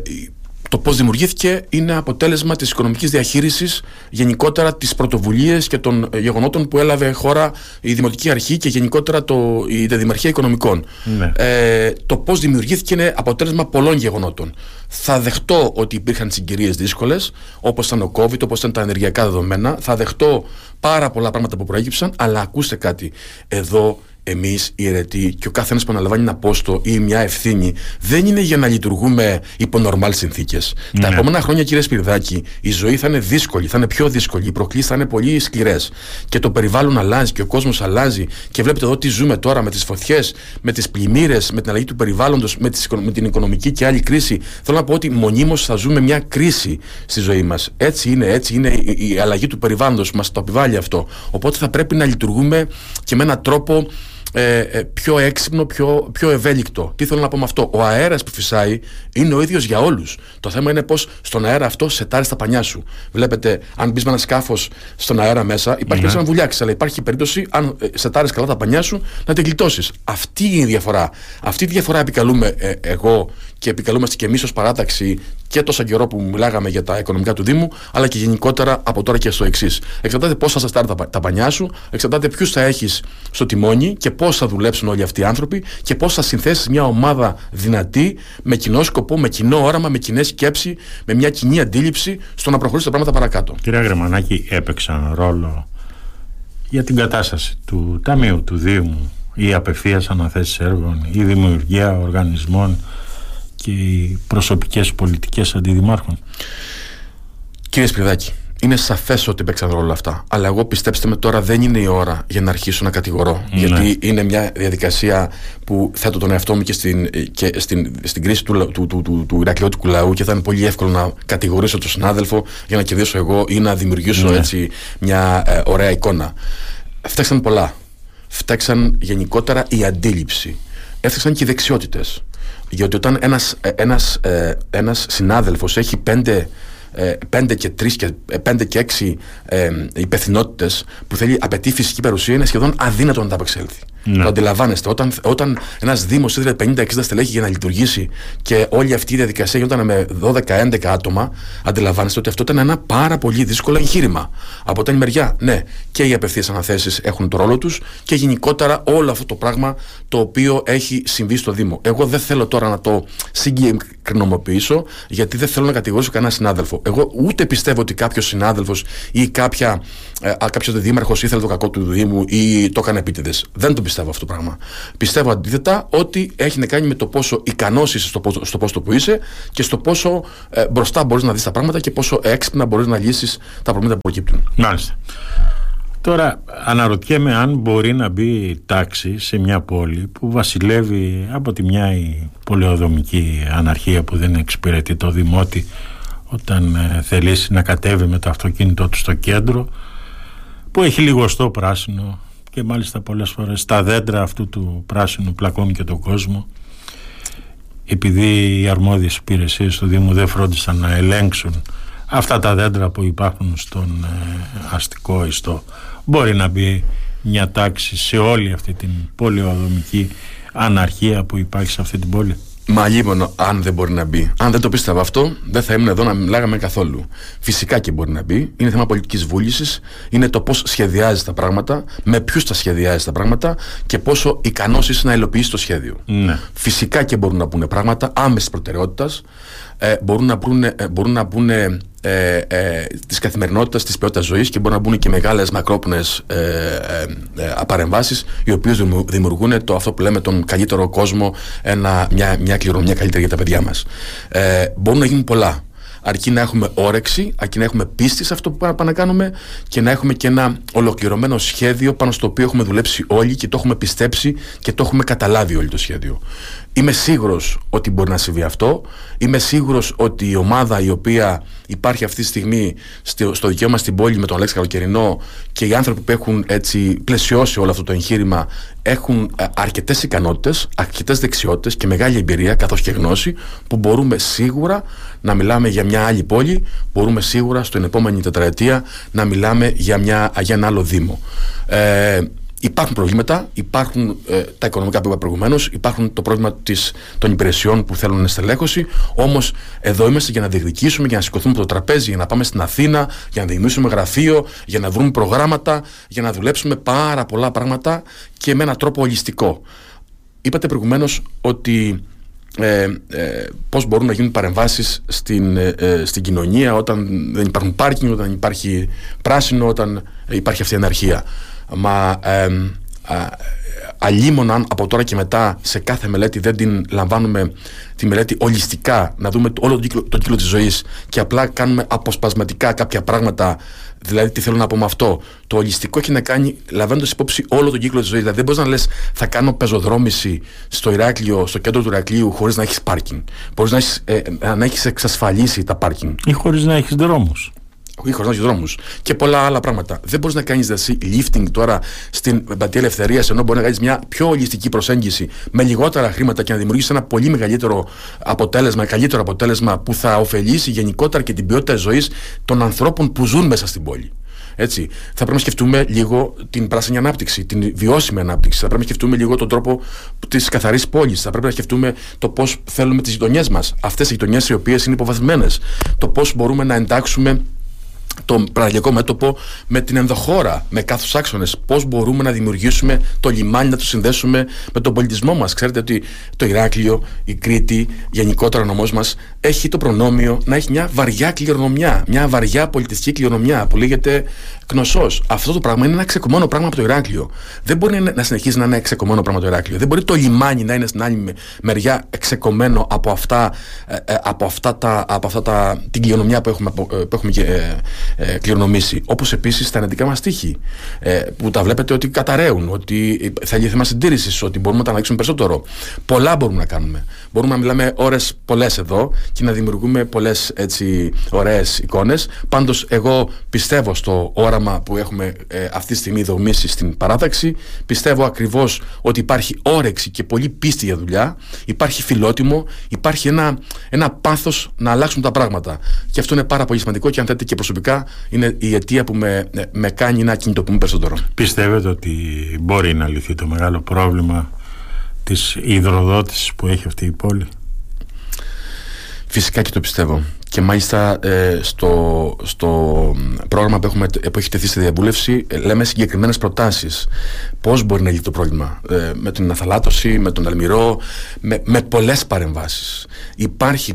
το πώς δημιουργήθηκε είναι αποτέλεσμα της οικονομικής διαχείρισης, γενικότερα τις πρωτοβουλίες και των ε, γεγονότων που έλαβε χώρα η Δημοτική Αρχή και γενικότερα το, η Δημαρχία Οικονομικών. Ναι. Ε, το πώς δημιουργήθηκε είναι αποτέλεσμα πολλών γεγονότων. Θα δεχτώ ότι υπήρχαν συγκυρίες δύσκολες, όπως ήταν ο COVID, όπως ήταν τα ενεργειακά δεδομένα. Θα δεχτώ πάρα πολλά πράγματα που προέκυψαν, αλλά ακούστε κάτι. Εδώ εμείς οι αιρετοί και ο κάθε ένα που αναλαμβάνει ένα πόστο ή μια ευθύνη δεν είναι για να λειτουργούμε υπό νορμάλ συνθήκες. Τα Ναι. επόμενα χρόνια, κύριε Σπυρδάκη, η ζωή θα είναι δύσκολη, θα είναι πιο δύσκολη, οι προκλήσεις θα είναι πολύ σκληρές. Και το περιβάλλον αλλάζει και ο κόσμος αλλάζει. Και βλέπετε εδώ τι ζούμε τώρα με τις φωτιές, με τις πλημμύρες, με την αλλαγή του περιβάλλοντος, με, τις οικονο- με την οικονομική και άλλη κρίση. Θέλω να πω ότι μονίμως θα ζούμε μια κρίση στη ζωή μας. Έτσι είναι, έτσι είναι η, η αλλαγή του περιβάλλοντος που μας το επιβάλλει αυτό. Οπότε θα πρέπει να λειτουργούμε και με έναν τρόπο ε, ε, πιο έξυπνο, πιο, πιο ευέλικτο. Τι θέλω να πω με αυτό; Ο αέρας που φυσάει είναι ο ίδιος για όλους. Το θέμα είναι πώς στον αέρα αυτό σετάρει τα πανιά σου. Βλέπετε, αν μπεις με ένα σκάφος στον αέρα μέσα, υπάρχει περίπτωση να βουλιάξεις, αλλά υπάρχει περίπτωση, αν ε, σετάρει καλά τα πανιά σου, να την γλιτώσεις. Αυτή είναι η διαφορά. Αυτή τη διαφορά επικαλούμε ε, εγώ και επικαλούμαστε και εμείς ως παράταξη και τόσο καιρό που μιλάγαμε για τα οικονομικά του Δήμου, αλλά και γενικότερα από τώρα και στο εξής. Εξαρτάται πώ θα σα τα, τα πανιά σου, εξαρτάται ποιους θα έχεις στο τιμόνι και πώς θα δουλέψουν όλοι αυτοί οι άνθρωποι και πώς θα συνθέσεις μια ομάδα δυνατή, με κοινό σκοπό, με κοινό όραμα, με κοινέ σκέψη, με μια κοινή αντίληψη στο να προχωρήσει τα πράγματα παρακάτω. Κυρία Γρεμανάκη, έπαιξαν ρόλο για την κατάσταση του Ταμείου του Δήμου ή απευθείας αναθέσεις έργων ή δημιουργία οργανισμών και οι προσωπικές πολιτικές αντιδημάρχων. Κύριε Σπυρδάκη, είναι σαφές ότι παίξαν ρόλο αυτά. Αλλά εγώ πιστέψτε με τώρα δεν είναι η ώρα για να αρχίσω να κατηγορώ. Ναι. Γιατί είναι μια διαδικασία που θέτω τον εαυτό μου και στην, και στην, στην κρίση του, λα- του, του, του, του Ηρακλειώτικου λαού και θα είναι πολύ εύκολο να κατηγορήσω τον συνάδελφο για να κερδίσω εγώ ή να δημιουργήσω Ναι. έτσι μια ε, ωραία εικόνα. Φτάξαν πολλά. Φτάξαν γενικότερα η αντίληψη. Έφταξαν και οι δεξιότητες. Γιατί όταν ένας, ε, ένας, ε, ένας συνάδελφος έχει πέντε, ε, πέντε και τρεις και ε, πέντε και έξι ε, υπευθυνότητες που θέλει, απαιτεί φυσική παρουσία, είναι σχεδόν αδύνατο να τα απεξέλθει. Ναι. Το αντιλαμβάνεστε. Όταν, όταν ένας Δήμος ήθελε 50-60 στελέχη για να λειτουργήσει και όλη αυτή η διαδικασία γινόταν με 12-11 άτομα, αντιλαμβάνεστε ότι αυτό ήταν ένα πάρα πολύ δύσκολο εγχείρημα. Από την μεριά, ναι, και οι απευθείας αναθέσεις έχουν το ρόλο τους και γενικότερα όλο αυτό το πράγμα το οποίο έχει συμβεί στο Δήμο. Εγώ δεν θέλω τώρα να το συγκεκρινοποιήσω, γιατί δεν θέλω να κατηγορήσω κανένα συνάδελφο. Εγώ ούτε πιστεύω ότι κάποιος συνάδελφος ή κάποια, ε, κάποιος δήμαρχος ήθελε το κακό του Δήμου ή το έκανε επίτηδες. Δεν το πιστεύω αυτό το πράγμα. Πιστεύω αντίθετα ότι έχει να κάνει με το πόσο ικανός είσαι στο, πόσο- στο πόστο που είσαι και στο πόσο ε, μπροστά μπορείς να δεις τα πράγματα και πόσο έξυπνα μπορείς να λύσεις τα προβλήματα που προκύπτουν. Μάλιστα. Τώρα αναρωτιέμαι αν μπορεί να μπει τάξη σε μια πόλη που βασιλεύει από τη μια η πολεοδομική αναρχία που δεν εξυπηρετεί το δημότη όταν ε, θελήσει να κατέβει με το αυτοκίνητό του στο κέντρο που έχει λιγοστό πράσινο και μάλιστα πολλές φορές τα δέντρα αυτού του πράσινου πλακώνουν και τον κόσμο επειδή οι αρμόδιες υπηρεσίες του Δήμου δεν φρόντισαν να ελέγξουν αυτά τα δέντρα που υπάρχουν στον ε, αστικό ιστό μπορεί να μπει μια τάξη σε όλη αυτή την πολυοδομική αναρχία που υπάρχει σε αυτή την πόλη. Μα λίμωνο αν δεν μπορεί να μπει. Αν δεν το πίστευα αυτό, δεν θα ήμουν εδώ να μιλάγαμε καθόλου. Φυσικά και μπορεί να μπει. Είναι θέμα πολιτικής βούλησης. Είναι το πώς σχεδιάζει τα πράγματα, με ποιους τα σχεδιάζει τα πράγματα και πόσο ικανός είσαι να υλοποιήσει το σχέδιο. Ναι. Φυσικά και μπορούν να μπουν πράγματα άμεσης προτεραιότητας. Ε, μπορούν να μπουν, ε, μπορούν να μπουν ε, ε, της καθημερινότητας, της ποιότητας ζωής και μπορούν να μπουν και μεγάλες μακρόπνες ε, ε, ε, παρεμβάσει, οι οποίες δημιουργούν το, αυτό που λέμε τον καλύτερο κόσμο, ένα, μια, μια κληρονομιά καλύτερη για τα παιδιά μας. Ε, μπορούν να γίνουν πολλά. Αρκεί να έχουμε όρεξη, αρκεί να έχουμε πίστη σε αυτό που πάμε να κάνουμε και να έχουμε και ένα ολοκληρωμένο σχέδιο πάνω στο οποίο έχουμε δουλέψει όλοι και το έχουμε πιστέψει και το έχουμε καταλάβει όλοι το σχέδιο. Είμαι σίγουρος ότι μπορεί να συμβεί αυτό. Είμαι σίγουρος ότι η ομάδα η οποία υπάρχει αυτή τη στιγμή στο, στο δικαίωμα στην πόλη με τον Αλέξη Καλοκαιρινό και οι άνθρωποι που έχουν έτσι πλαισιώσει όλο αυτό το εγχείρημα έχουν ε, αρκετές ικανότητες, αρκετές δεξιότητες και μεγάλη εμπειρία καθώς και γνώση που μπορούμε σίγουρα να μιλάμε για μια άλλη πόλη, μπορούμε σίγουρα στην επόμενη τετραετία να μιλάμε για, μια, για ένα άλλο Δήμο. Ε, Υπάρχουν προβλήματα, υπάρχουν ε, τα οικονομικά που είπα προηγουμένως, υπάρχουν το πρόβλημα της, των υπηρεσιών που θέλουν στελέχωση. Όμως εδώ είμαστε για να διεκδικήσουμε, για να σηκωθούμε από το τραπέζι, για να πάμε στην Αθήνα, για να δημιουργήσουμε γραφείο, για να βρούμε προγράμματα, για να δουλέψουμε πάρα πολλά πράγματα και με έναν τρόπο ολιστικό. Είπατε προηγουμένως ότι ε, ε, πώς μπορούν να γίνουν παρεμβάσεις στην, ε, στην κοινωνία όταν δεν υπάρχουν πάρκινγκ, όταν υπάρχει πράσινο, όταν υπάρχει αυτή η αναρχία. Μα ε, α, αλλήμον αν από τώρα και μετά σε κάθε μελέτη δεν την λαμβάνουμε τη μελέτη ολιστικά, να δούμε όλο τον κύκλο, τον κύκλο της ζωής και απλά κάνουμε αποσπασματικά κάποια πράγματα Δηλαδή, τι θέλω να πω με αυτό. Το ολιστικό έχει να κάνει λαμβάνοντας υπόψη όλο τον κύκλο της ζωής. Δηλαδή, δεν μπορείς να λες, θα κάνω πεζοδρόμηση στο Ηράκλειο, στο κέντρο του Ηρακλείου, χωρίς να έχεις πάρκινγκ. Μπορείς να έχεις ε, να έχεις εξασφαλίσει τα πάρκινγκ. Ή χωρίς να έχεις δρόμους ή χωρί να έχει δρόμους. Και πολλά άλλα πράγματα. Δεν μπορείς να κάνεις δηλαδή lifting τώρα στην Μπατία Ελευθερίας, ενώ μπορεί να κάνεις μια πιο ολιστική προσέγγιση με λιγότερα χρήματα και να δημιουργήσεις ένα πολύ μεγαλύτερο αποτέλεσμα, καλύτερο αποτέλεσμα που θα ωφελήσει γενικότερα και την ποιότητα ζωής των ανθρώπων που ζουν μέσα στην πόλη. Έτσι. Θα πρέπει να σκεφτούμε λίγο την πράσινη ανάπτυξη, την βιώσιμη ανάπτυξη. Θα πρέπει να σκεφτούμε λίγο τον τρόπο της καθαρής πόλης. Θα πρέπει να σκεφτούμε το πώς θέλουμε τις γειτονιές μας. Αυτές οι γειτονιές οι οποίες είναι υποβαθμένε. Το πώς μπορούμε να εντάξουμε το παραλιακό μέτωπο με την ενδοχώρα, με κάθους άξονες. Πώς μπορούμε να δημιουργήσουμε το λιμάνι, να το συνδέσουμε με τον πολιτισμό μας. Ξέρετε ότι το Ηράκλειο, η Κρήτη, γενικότερα ο νομός μας έχει το προνόμιο να έχει μια βαριά κληρονομιά, μια βαριά πολιτιστική κληρονομιά που λέγεται Κνωσός. Αυτό το πράγμα είναι ένα ξεκομμένο πράγμα από το Ηράκλειο. Δεν μπορεί να συνεχίζει να είναι ξεκομμένο πράγμα το Ηράκλειο. Δεν μπορεί το λιμάνι να είναι στην άλλη μεριά ξεκομμένο από αυτά, ε, ε, από αυτά, τα, από αυτά τα, την κληρονομιά που έχουμε, ε, που έχουμε ε, κληρονομήσει. Όπως επίσης τα εναντικά μας τείχη, ε, που τα βλέπετε ότι καταραίουν, ότι θέλει θέμα συντήρησης, ότι μπορούμε να τα αναλύσουμε περισσότερο. Πολλά μπορούμε να κάνουμε. Μπορούμε να μιλάμε ώρες πολλές εδώ και να δημιουργούμε πολλές ωραίες εικόνες. Πάντως, εγώ πιστεύω στο όραμα που έχουμε ε, αυτή τη στιγμή δομήσει στην παράταξη. Πιστεύω ακριβώς ότι υπάρχει όρεξη και πολύ πίστη για δουλειά. Υπάρχει φιλότιμο, υπάρχει ένα, ένα πάθος να αλλάξουν τα πράγματα. Και αυτό είναι πάρα πολύ σημαντικό και αν θέλετε και προσωπικά είναι η αιτία που με, με κάνει να κινητοποιούμε περισσότερο. Πιστεύετε ότι μπορεί να λυθεί το μεγάλο πρόβλημα της υδροδότησης που έχει αυτή η πόλη; Φυσικά και το πιστεύω. Και μάλιστα ε, στο, στο πρόγραμμα που, έχουμε, που έχει τεθεί στη διαβούλευση ε, λέμε συγκεκριμένες προτάσεις. Πώς μπορεί να λυθεί το πρόβλημα; Ε, με την αθαλάτωση, με τον αλμυρό, με, με πολλές παρεμβάσεις. Υπάρχει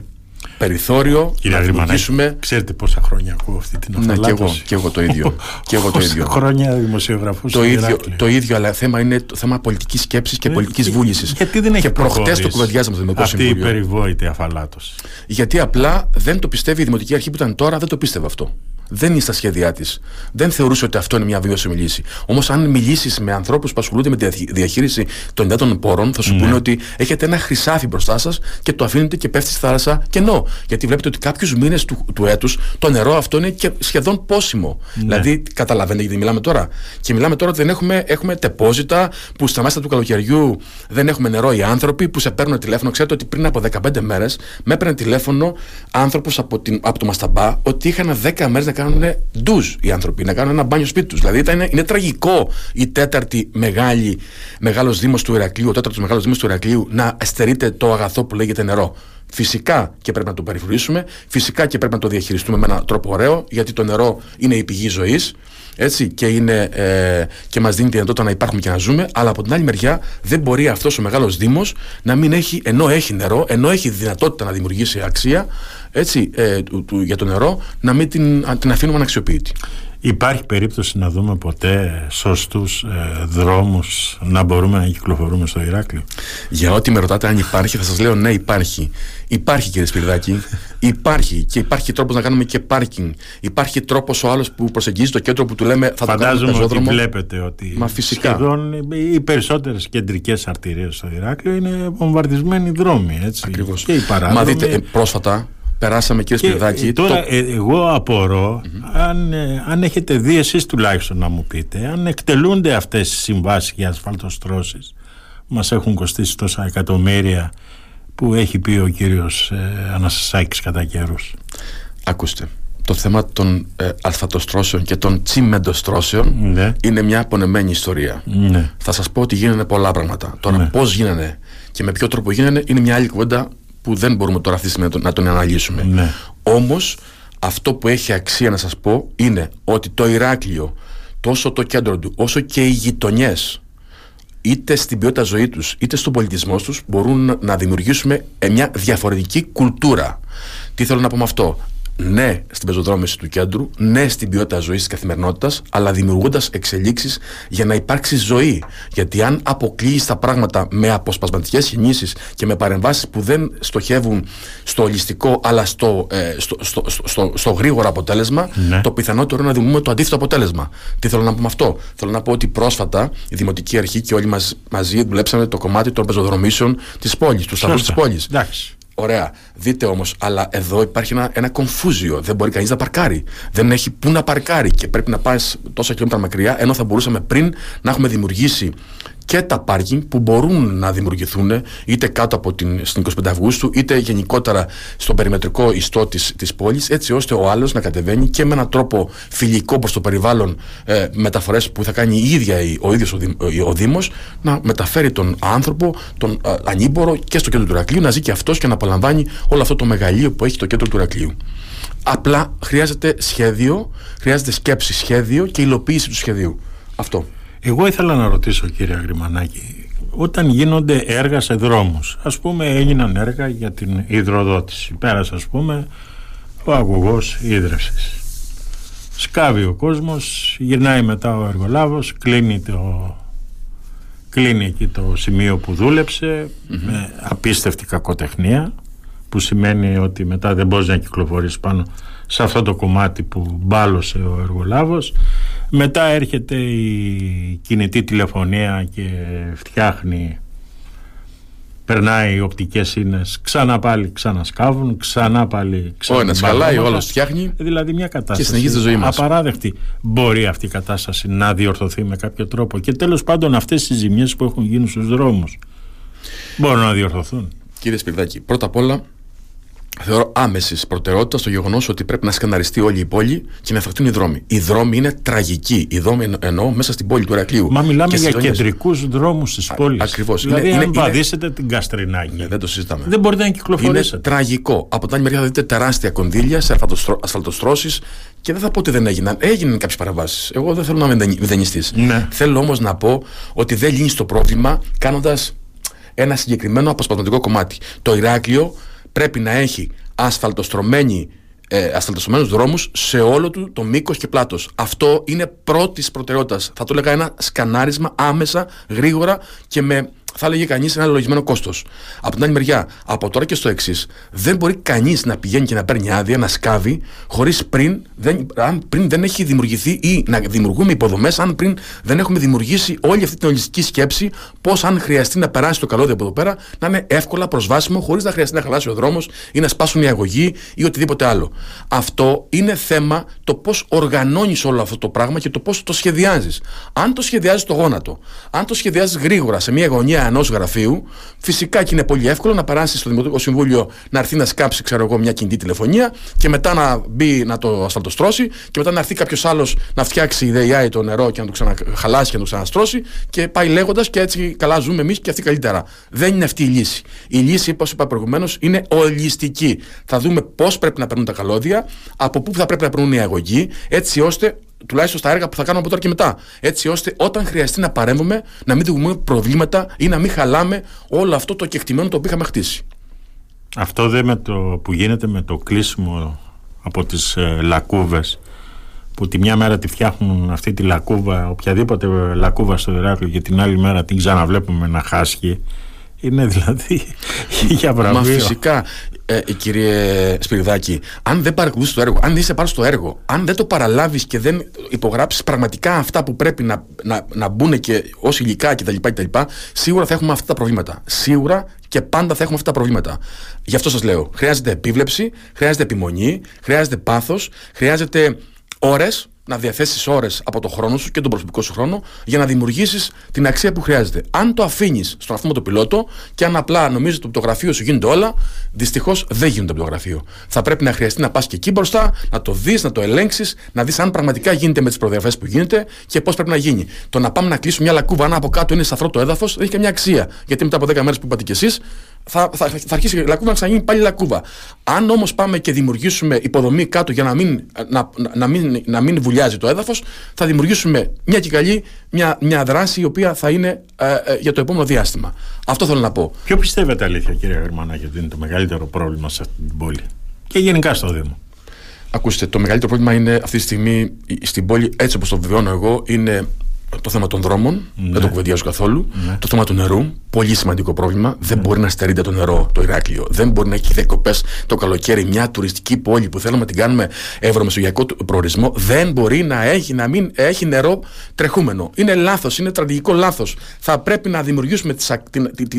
περιθώριο Κύριε να δημιουργήσουμε. Ξέρετε πόσα χρόνια ακούω αυτή την αφαλάτωση. Ναι, και εγώ, και εγώ το ίδιο. και εγώ το ίδιο. χρόνια δημοσιογραφούς. Το, ίδιο, το ίδιο, αλλά θέμα είναι το θέμα πολιτικής σκέψης και ε, πολιτικής βούλησης. Γιατί δεν έχει Και προχτές το κουβεντιάζαμε στο Δημοτικό αυτή Συμβούλιο. Αυτή η περιβόητη αφαλάτωση. Γιατί απλά δεν το πιστεύει η Δημοτική Αρχή που ήταν τώρα, δεν το πίστευε αυτό δεν είναι στα σχέδιά της. Δεν θεωρούσε ότι αυτό είναι μια βιώσιμη λύση. Όμως, αν μιλήσεις με ανθρώπους που ασχολούνται με τη διαχείριση των υδάτων πόρων, θα σου ναι. πούνε ότι έχετε ένα χρυσάφι μπροστά σας και το αφήνετε και πέφτει στη θάλασσα κενό. Γιατί βλέπετε ότι κάποιους μήνες του, του έτους το νερό αυτό είναι και σχεδόν πόσιμο. Ναι. Δηλαδή, καταλαβαίνετε γιατί μιλάμε τώρα. Και μιλάμε τώρα ότι δεν έχουμε, έχουμε τεπόζητα που στα μέσα του καλοκαιριού δεν έχουμε νερό οι άνθρωποι που σε παίρνουν τηλέφωνο. Ξέρετε ότι πριν από 15 μέρες με έπαιρνε τηλέφωνο άνθρωπος από, από το Μασταμπά ότι είχαν 10 μέρες κάνουν ντουζ οι άνθρωποι, να κάνουν ένα μπάνιο σπίτι τους. Δηλαδή ήταν, είναι τραγικό η τέταρτη μεγάλη, μεγάλος δήμος του Ηρακλείου, ο τέταρτος μεγάλος δήμος του Ηρακλείου να στερείται το αγαθό που λέγεται νερό. Φυσικά και πρέπει να το περιφρουρήσουμε, φυσικά και πρέπει να το διαχειριστούμε με έναν τρόπο ωραίο, γιατί το νερό είναι η πηγή ζωής έτσι, και, είναι, ε, και μας δίνει τη δυνατότητα να υπάρχουμε και να ζούμε, αλλά από την άλλη μεριά δεν μπορεί αυτός ο μεγάλος Δήμος να μην έχει, ενώ έχει νερό, ενώ έχει δυνατότητα να δημιουργήσει αξία έτσι, ε, του, του, για το νερό, να μην την, την αφήνουμε αναξιοποιητή. Υπάρχει περίπτωση να δούμε ποτέ σωστούς ε, δρόμους να μπορούμε να κυκλοφορούμε στο Ηράκλειο; Για ό,τι με ρωτάτε αν υπάρχει θα σας λέω ναι υπάρχει. Υπάρχει κύριε Σπυρδάκη, υπάρχει και υπάρχει τρόπος να κάνουμε και πάρκινγκ. Υπάρχει τρόπος ο άλλος που προσεγγίζει το κέντρο που του λέμε θα Φαντάζομαι το κάνουμε ότι βλέπετε ότι Μα φυσικά. σχεδόν οι περισσότερες κεντρικές αρτηρίες στο Ηράκλειο είναι βομβαρδισμένοι δρόμοι. Έτσι. Ακριβώς. Και οι Μα δείτε ε, πρόσφατα περάσαμε κύριε Σπυρδάκη. Τώρα το... ε, εγώ απορώ αν, ε, αν έχετε δει εσείς τουλάχιστον να μου πείτε αν εκτελούνται αυτές οι συμβάσεις για ασφαλτοστρώσεις μας έχουν κοστίσει τόσα εκατομμύρια που έχει πει ο κύριος ε, Αναστασάκης κατά καιρούς. Ακούστε, το θέμα των ε, αλφατοστρώσεων και των τσιμεντοστρώσεων ναι. είναι μια απονεμένη ιστορία. Ναι. Θα σας πω ότι γίνανε πολλά πράγματα. Τώρα ναι. πώς γίνανε και με ποιο τρόπο γίνανε είναι μια άλλη κουβέντα που δεν μπορούμε τώρα αυτή τη στιγμή να τον αναλύσουμε. Ναι. Όμως αυτό που έχει αξία να σας πω είναι ότι το Ηράκλειο τόσο το κέντρο του όσο και οι γειτονιές, είτε στην ποιότητα ζωή τους είτε στον πολιτισμό τους μπορούν να δημιουργήσουμε μια διαφορετική κουλτούρα. Τι θέλω να πω με αυτό; Ναι στην πεζοδρόμηση του κέντρου, ναι στην ποιότητα ζωής της καθημερινότητας, αλλά δημιουργώντας εξελίξεις για να υπάρξει ζωή. Γιατί αν αποκλείεις τα πράγματα με αποσπασματικές κινήσεις και με παρεμβάσεις που δεν στοχεύουν στο ολιστικό, αλλά στο, ε, στο, στο, στο, στο, γρήγορο αποτέλεσμα, ναι. το πιθανότερο είναι να δημιουργούμε το αντίθετο αποτέλεσμα. Τι θέλω να πω με αυτό; Θέλω να πω ότι πρόσφατα η Δημοτική Αρχή και όλοι μας, μαζί δουλέψαμε το κομμάτι των πεζοδρομήσεων της πόλης, του σταθμού της πόλης. Ωραία. Δείτε όμως, αλλά εδώ υπάρχει ένα, ένα κομφούζιο. Δεν μπορεί κανείς να παρκάρει. Δεν έχει πού να παρκάρει και πρέπει να πάει τόσα χιλιόμετρα μακριά, ενώ θα μπορούσαμε πριν να έχουμε δημιουργήσει και τα πάρκινγκ που μπορούν να δημιουργηθούν είτε κάτω από την, στην 25 Αυγούστου είτε γενικότερα στον περιμετρικό ιστό της, της πόλης έτσι ώστε ο άλλος να κατεβαίνει και με έναν τρόπο φιλικό προς το περιβάλλον ε, μεταφορές που θα κάνει η ίδια ο ίδιος ο, ο, Δήμος να μεταφέρει τον άνθρωπο, τον ε, ανήμπορο και στο κέντρο του Ρακλείου να ζει και αυτός και να απολαμβάνει όλο αυτό το μεγαλείο που έχει το κέντρο του Ρακλείου. Απλά χρειάζεται σχέδιο, χρειάζεται σκέψη σχέδιο και υλοποίηση του σχεδίου. Αυτό. Εγώ ήθελα να ρωτήσω κύριε Αγριμανάκη, όταν γίνονται έργα σε δρόμους, ας πούμε έγιναν έργα για την υδροδότηση, πέρασε ας πούμε ο αγωγός ίδρευσης. Σκάβει ο κόσμος, γυρνάει μετά ο εργολάβος, κλείνει, το, κλείνει εκεί το σημείο που δουλεψε με απίστευτη κακοτεχνία που σημαίνει ότι μετά δεν μπορείς να κυκλοφορήσει πάνω σε αυτό το κομμάτι που μπάλωσε ο εργολάβος. Μετά έρχεται η κινητή τηλεφωνία και φτιάχνει περνάει οι οπτικές ίνες ξανά πάλι ξανασκάβουν ξανά πάλι ξανά Ο ένας χαλάει, ο άλλος φτιάχνει. Δηλαδή μια κατάσταση και συνεχίζει τη ζωή μας. απαράδεκτη. Μπορεί αυτή η κατάσταση να διορθωθεί με κάποιο τρόπο. Και τέλος πάντων αυτές οι ζημιές που έχουν γίνει στους δρόμους μπορούν να διορθωθούν. Κύριε Σπυρδάκη, πρώτα απ' όλα θεωρώ άμεσης προτεραιότητας στο γεγονός ότι πρέπει να σκαναριστεί όλη η πόλη και να εφαρθούν οι δρόμοι. Οι δρόμοι είναι τραγικοί. Οι δρόμοι εννοώ μέσα στην πόλη του Ερακλείου. Μα μιλάμε για κεντρικούς δρόμους της πόλης. Ακριβώς. Δηλαδή, είναι, αν βαδίσετε την Καστρινάκη. Ναι, δεν το συζητάμε. Δεν μπορείτε να κυκλοφορήσετε. Είναι τραγικό. Από την άλλη μεριά θα δείτε τεράστια κονδύλια σε ασφαλτοστρώσεις και δεν θα πω ότι δεν έγιναν. Έγιναν κάποιες παραβάσει. Εγώ δεν θέλω να είμαι μηδενιστής. Ναι. Θέλω όμως να πω ότι δεν λύνει το πρόβλημα κάνοντας ένα συγκεκριμένο αποσπασματικό κομμάτι. Το Ηράκλειο πρέπει να έχει ασφαλτοστρωμένη ε, ασφαλτοστρωμένους δρόμους σε όλο του το μήκος και πλάτος. Αυτό είναι πρώτης προτεραιότητας. Θα το έλεγα ένα σκανάρισμα άμεσα, γρήγορα και με θα έλεγε κανείς ένα λογισμένο κόστος. Από την άλλη μεριά, από τώρα και στο εξής, δεν μπορεί κανείς να πηγαίνει και να παίρνει άδεια, να σκάβει, χωρίς πριν, δεν, αν πριν δεν έχει δημιουργηθεί ή να δημιουργούμε υποδομές, αν πριν δεν έχουμε δημιουργήσει όλη αυτή την ολιστική σκέψη, πώς αν χρειαστεί να περάσει το καλώδιο από εδώ πέρα, να είναι εύκολα προσβάσιμο, χωρίς να χρειαστεί να χαλάσει ο δρόμος ή να σπάσουν οι αγωγοί ή οτιδήποτε άλλο. Αυτό είναι θέμα το πώς οργανώνεις όλο αυτό το πράγμα και το πώς το σχεδιάζεις. Αν το σχεδιάζεις το γόνατο, αν το σχεδιάζεις γρήγορα σε μια γωνία ενός γραφείου, φυσικά και είναι πολύ εύκολο να περάσει στο Δημοτικό Συμβούλιο να έρθει να σκάψει, ξέρω εγώ, μια κινητή τηλεφωνία και μετά να μπει να το ασφαλτοστρώσει και μετά να έρθει κάποιος άλλος να φτιάξει η ΔΕΙΑΗ το νερό και να το ξαναχαλάσει και να το ξαναστρώσει και πάει λέγοντας και έτσι καλά ζούμε εμείς και αυτή καλύτερα. Δεν είναι αυτή η λύση. Η λύση, όπως είπα προηγουμένως, είναι ολιστική. Θα δούμε πώς πρέπει να περνούν τα καλώδια, από πού θα πρέπει να περνούν οι αγωγοί, έτσι ώστε τουλάχιστον στα έργα που θα κάνουμε από τώρα και μετά. Έτσι ώστε όταν χρειαστεί να παρέμβουμε, να μην δημιουργούμε προβλήματα ή να μην χαλάμε όλο αυτό το κεκτημένο το οποίο είχαμε χτίσει. Αυτό δεν με το που γίνεται με το κλείσιμο από τις ε, λακκούβες που τη μια μέρα τη φτιάχνουν αυτή τη λακκούβα, οποιαδήποτε λακκούβα στο Ηράκλειο και την άλλη μέρα την ξαναβλέπουμε να χάσχει είναι δηλαδή για βραβείο. Μα φυσικά, ε, κύριε Σπυριδάκη, αν δεν παρακολουθείς το έργο, αν είσαι πάνω στο έργο, αν δεν το παραλάβεις και δεν υπογράψεις πραγματικά αυτά που πρέπει να, να, να μπουν και ως υλικά κτλ., σίγουρα θα έχουμε αυτά τα προβλήματα. Σίγουρα και πάντα θα έχουμε αυτά τα προβλήματα. Γι' αυτό σας λέω: χρειάζεται επίβλεψη, χρειάζεται επιμονή, χρειάζεται πάθος, χρειάζεται ώρες να διαθέσεις ώρες από το χρόνο σου και τον προσωπικό σου χρόνο για να δημιουργήσεις την αξία που χρειάζεται. Αν το αφήνεις στον το πιλότο και αν απλά νομίζεις ότι το γραφείο σου γίνονται όλα, δυστυχώς δεν γίνονται από το γραφείο. Θα πρέπει να χρειαστεί να πας και εκεί μπροστά, να το δεις, να το ελέγξεις, να δεις αν πραγματικά γίνεται με τις προδιαγραφές που γίνεται και πώς πρέπει να γίνει. Το να πάμε να κλείσουμε μια λακκούβα, αν από κάτω είναι σαφρό το έδαφος, δεν έχει καμιά αξία. Γιατί μετά από 10 μέρες που είπατε κι εσείς, θα, θα, θα αρχίσει η λακκούβα να ξαναγίνει πάλι λακκούβα. Αν όμως πάμε και δημιουργήσουμε υποδομή κάτω για να μην, να, να μην, να μην βουλιάζει το έδαφος, θα δημιουργήσουμε μια και καλή μια, μια δράση η οποία θα είναι ε, ε, για το επόμενο διάστημα. Αυτό θέλω να πω. Ποιο πιστεύετε αλήθεια, κύριε Γερμανάκη, ότι είναι το μεγαλύτερο πρόβλημα σε αυτή την πόλη; Και γενικά στο Δήμο. Ακούστε, το μεγαλύτερο πρόβλημα είναι αυτή τη στιγμή στην πόλη, έτσι όπως το βιώνω εγώ, είναι το θέμα των δρόμων, ναι. δεν το κουβεντιάζω καθόλου. Ναι. Το θέμα του νερού, πολύ σημαντικό πρόβλημα. Δεν ναι. μπορεί να στερείται το νερό το Ηράκλειο. Δεν μπορεί να έχει διακοπές το καλοκαίρι μια τουριστική πόλη που θέλουμε να την κάνουμε ευρωμεσογειακό προορισμό. Δεν μπορεί να έχει, να μην έχει νερό τρεχούμενο. Είναι λάθος, είναι τραγικό λάθος. Θα πρέπει να δημιουργήσουμε τις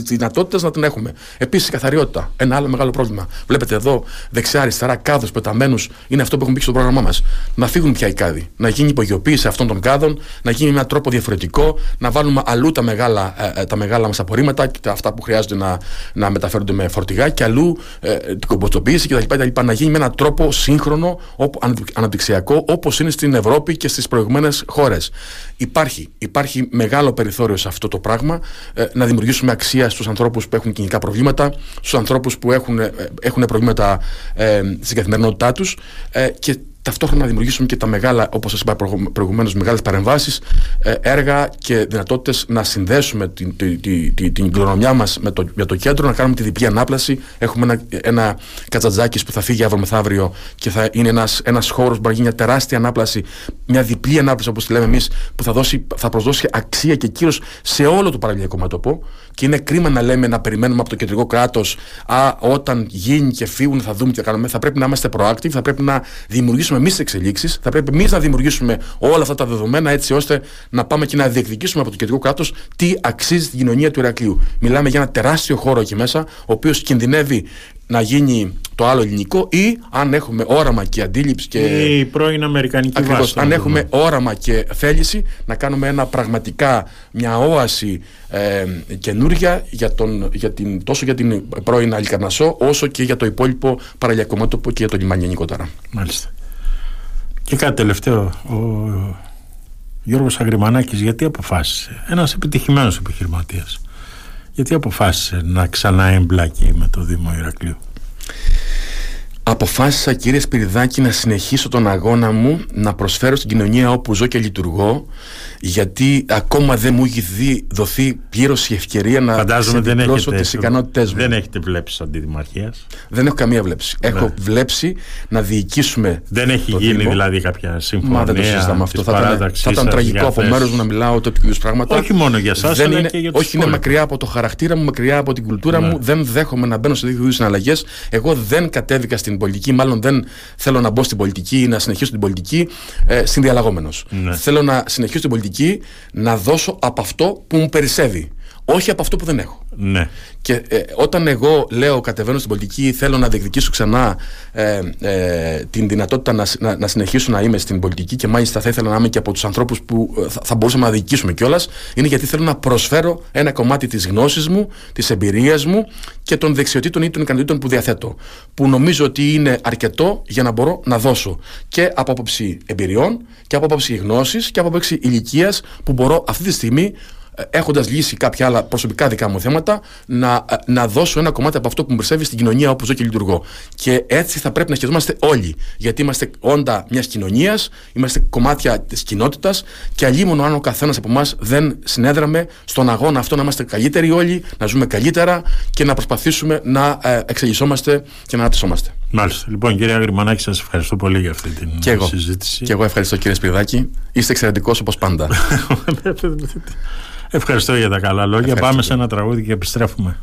δυνατότητες να την έχουμε. Επίσης, η καθαριότητα. Ένα άλλο μεγάλο πρόβλημα. Βλέπετε εδώ δεξιά-αριστερά κάδους πεταμένους είναι αυτό που έχουμε πει στο πρόγραμμά μας. Να φύγουν πια οι κάδοι. Να γίνει υπογειοποίηση αυτών των κάδων, να γίνει μια τρόπο διαφορετικό, να βάλουμε αλλού τα μεγάλα, ε, ε, τα μεγάλα μας απορρίμματα, τα, αυτά που χρειάζονται να, να μεταφέρονται με φορτηγά και αλλού ε, την κομποστοποίηση κτλ. Να γίνει με έναν τρόπο σύγχρονο, αναπτυξιακό, όπως είναι στην Ευρώπη και στις προηγούμενες χώρες. Υπάρχει, υπάρχει μεγάλο περιθώριο σε αυτό το πράγμα ε, να δημιουργήσουμε αξία στους ανθρώπους που έχουν κοινικά προβλήματα, στους ανθρώπους που έχουν, έχουν προβλήματα ε, στην καθημερινότητά τους ε, και ταυτόχρονα να δημιουργήσουμε και τα μεγάλα, όπως σας είπα προηγουμένως, μεγάλες παρεμβάσεις, ε, έργα και δυνατότητες να συνδέσουμε την, την, την, την κληρονομιά μας με το, με το κέντρο, να κάνουμε τη διπλή ανάπλαση. Έχουμε ένα, ένα κατσατζάκι που θα φύγει αύριο μεθαύριο και θα είναι ένας, ένας χώρος που μπορεί να γίνει μια τεράστια ανάπλαση, μια διπλή ανάπλαση όπως τη λέμε εμείς, που θα, δώσει, θα προσδώσει αξία και κύρος σε όλο το παραλιακό μέτωπο. Και είναι κρίμα να λέμε να περιμένουμε από το κεντρικό κράτος, όταν γίνει και φύγουν θα δούμε τι θα κάνουμε. Θα πρέπει να είμαστε proactive, θα πρέπει να δημιουργήσουμε εμείς τι εξελίξεις, θα πρέπει εμείς να δημιουργήσουμε όλα αυτά τα δεδομένα έτσι ώστε να πάμε και να διεκδικήσουμε από το κεντρικό κράτος τι αξίζει στην κοινωνία του Ηρακλείου. Μιλάμε για ένα τεράστιο χώρο εκεί μέσα, ο οποίος κινδυνεύει να γίνει το άλλο ελληνικό ή αν έχουμε όραμα και αντίληψη και. η πρώην Αμερικανική Ακριβώς, βάση. Αν έχουμε όραμα και θέληση να κάνουμε ένα πραγματικά μια όαση ε, καινούρια για τον, για την, τόσο για την πρώην Αλικαρνασό όσο και για το υπόλοιπο παραλιακό μέτωπο και για το λιμάνι γενικότερα. Μάλιστα. Και κάτι τελευταίο. Ο Γιώργος Αγριμανάκης γιατί αποφάσισε, ένας επιτυχημένος επιχειρηματίας, γιατί αποφάσισε να ξανά εμπλάκει με το Δήμο Ηρακλείου; Αποφάσισα κύριε Σπυριδάκη να συνεχίσω τον αγώνα μου να προσφέρω στην κοινωνία όπου ζω και λειτουργώ γιατί ακόμα δεν μου έχει δοθεί πλήρως η ευκαιρία να ξεπληρώσω τις ικανότητές μου. Δεν έχετε βλέψει αντιδημαρχία. Δεν έχω καμία βλέψη. Ναι. Έχω βλέψει να διοικήσουμε. Δεν έχει γίνει Δήμο. δηλαδή κάποια συμφωνία. Μα δεν το συζητάμε αυτό. Θα ήταν, θα ήταν τραγικό από μέρο μου να μιλάω τέτοιου είδους πράγματα. Όχι μόνο για εσά, αλλά είναι, και για Όχι, είναι μακριά από το χαρακτήρα μου, μακριά από την κουλτούρα ναι. μου. Δεν δέχομαι να μπαίνω σε τέτοιου είδους συναλλαγές. Εγώ δεν κατέβηκα στην πολιτική, μάλλον δεν θέλω να μπω στην πολιτική ή να συνεχίσω την πολιτική ε, συνδιαλλαγόμενος. Ναι. Θέλω να συνεχίσω την πολιτική να δώσω από αυτό που μου περισσεύει όχι από αυτό που δεν έχω. Ναι. Και ε, όταν εγώ λέω κατεβαίνω στην πολιτική, θέλω να διεκδικήσω ξανά ε, ε, την δυνατότητα να, να, να, συνεχίσω να είμαι στην πολιτική και μάλιστα θα ήθελα να είμαι και από τους ανθρώπους που ε, θα, θα μπορούσαμε να διοικήσουμε κιόλας, είναι γιατί θέλω να προσφέρω ένα κομμάτι της γνώσης μου, της εμπειρίας μου και των δεξιοτήτων ή των ικανοτήτων που διαθέτω. Που νομίζω ότι είναι αρκετό για να μπορώ να δώσω και από άποψη εμπειριών και από άποψη γνώσης και από άποψη ηλικίας που μπορώ αυτή τη στιγμή έχοντας λύσει κάποια άλλα προσωπικά δικά μου θέματα, να, να δώσω ένα κομμάτι από αυτό που μου περισσεύει στην κοινωνία όπου ζω και λειτουργώ. Και έτσι θα πρέπει να σκεφτόμαστε όλοι. Γιατί είμαστε όντα μιας κοινωνίας, είμαστε κομμάτια της κοινότητας και αλλήμον αν ο καθένας από εμάς δεν συνέδραμε στον αγώνα αυτό να είμαστε καλύτεροι όλοι, να ζούμε καλύτερα και να προσπαθήσουμε να ε, εξελισσόμαστε και να αναπτυσσόμαστε. Μάλιστα. Λοιπόν, κύριε Αγριμανάκη, σας ευχαριστώ πολύ για αυτή την και εγώ. συζήτηση. Και εγώ ευχαριστώ, κύριε Σπυρδάκη. Είστε εξαιρετικός όπως πάντα. Ευχαριστώ για τα καλά λόγια. Πάμε σε ένα τραγούδι και επιστρέφουμε.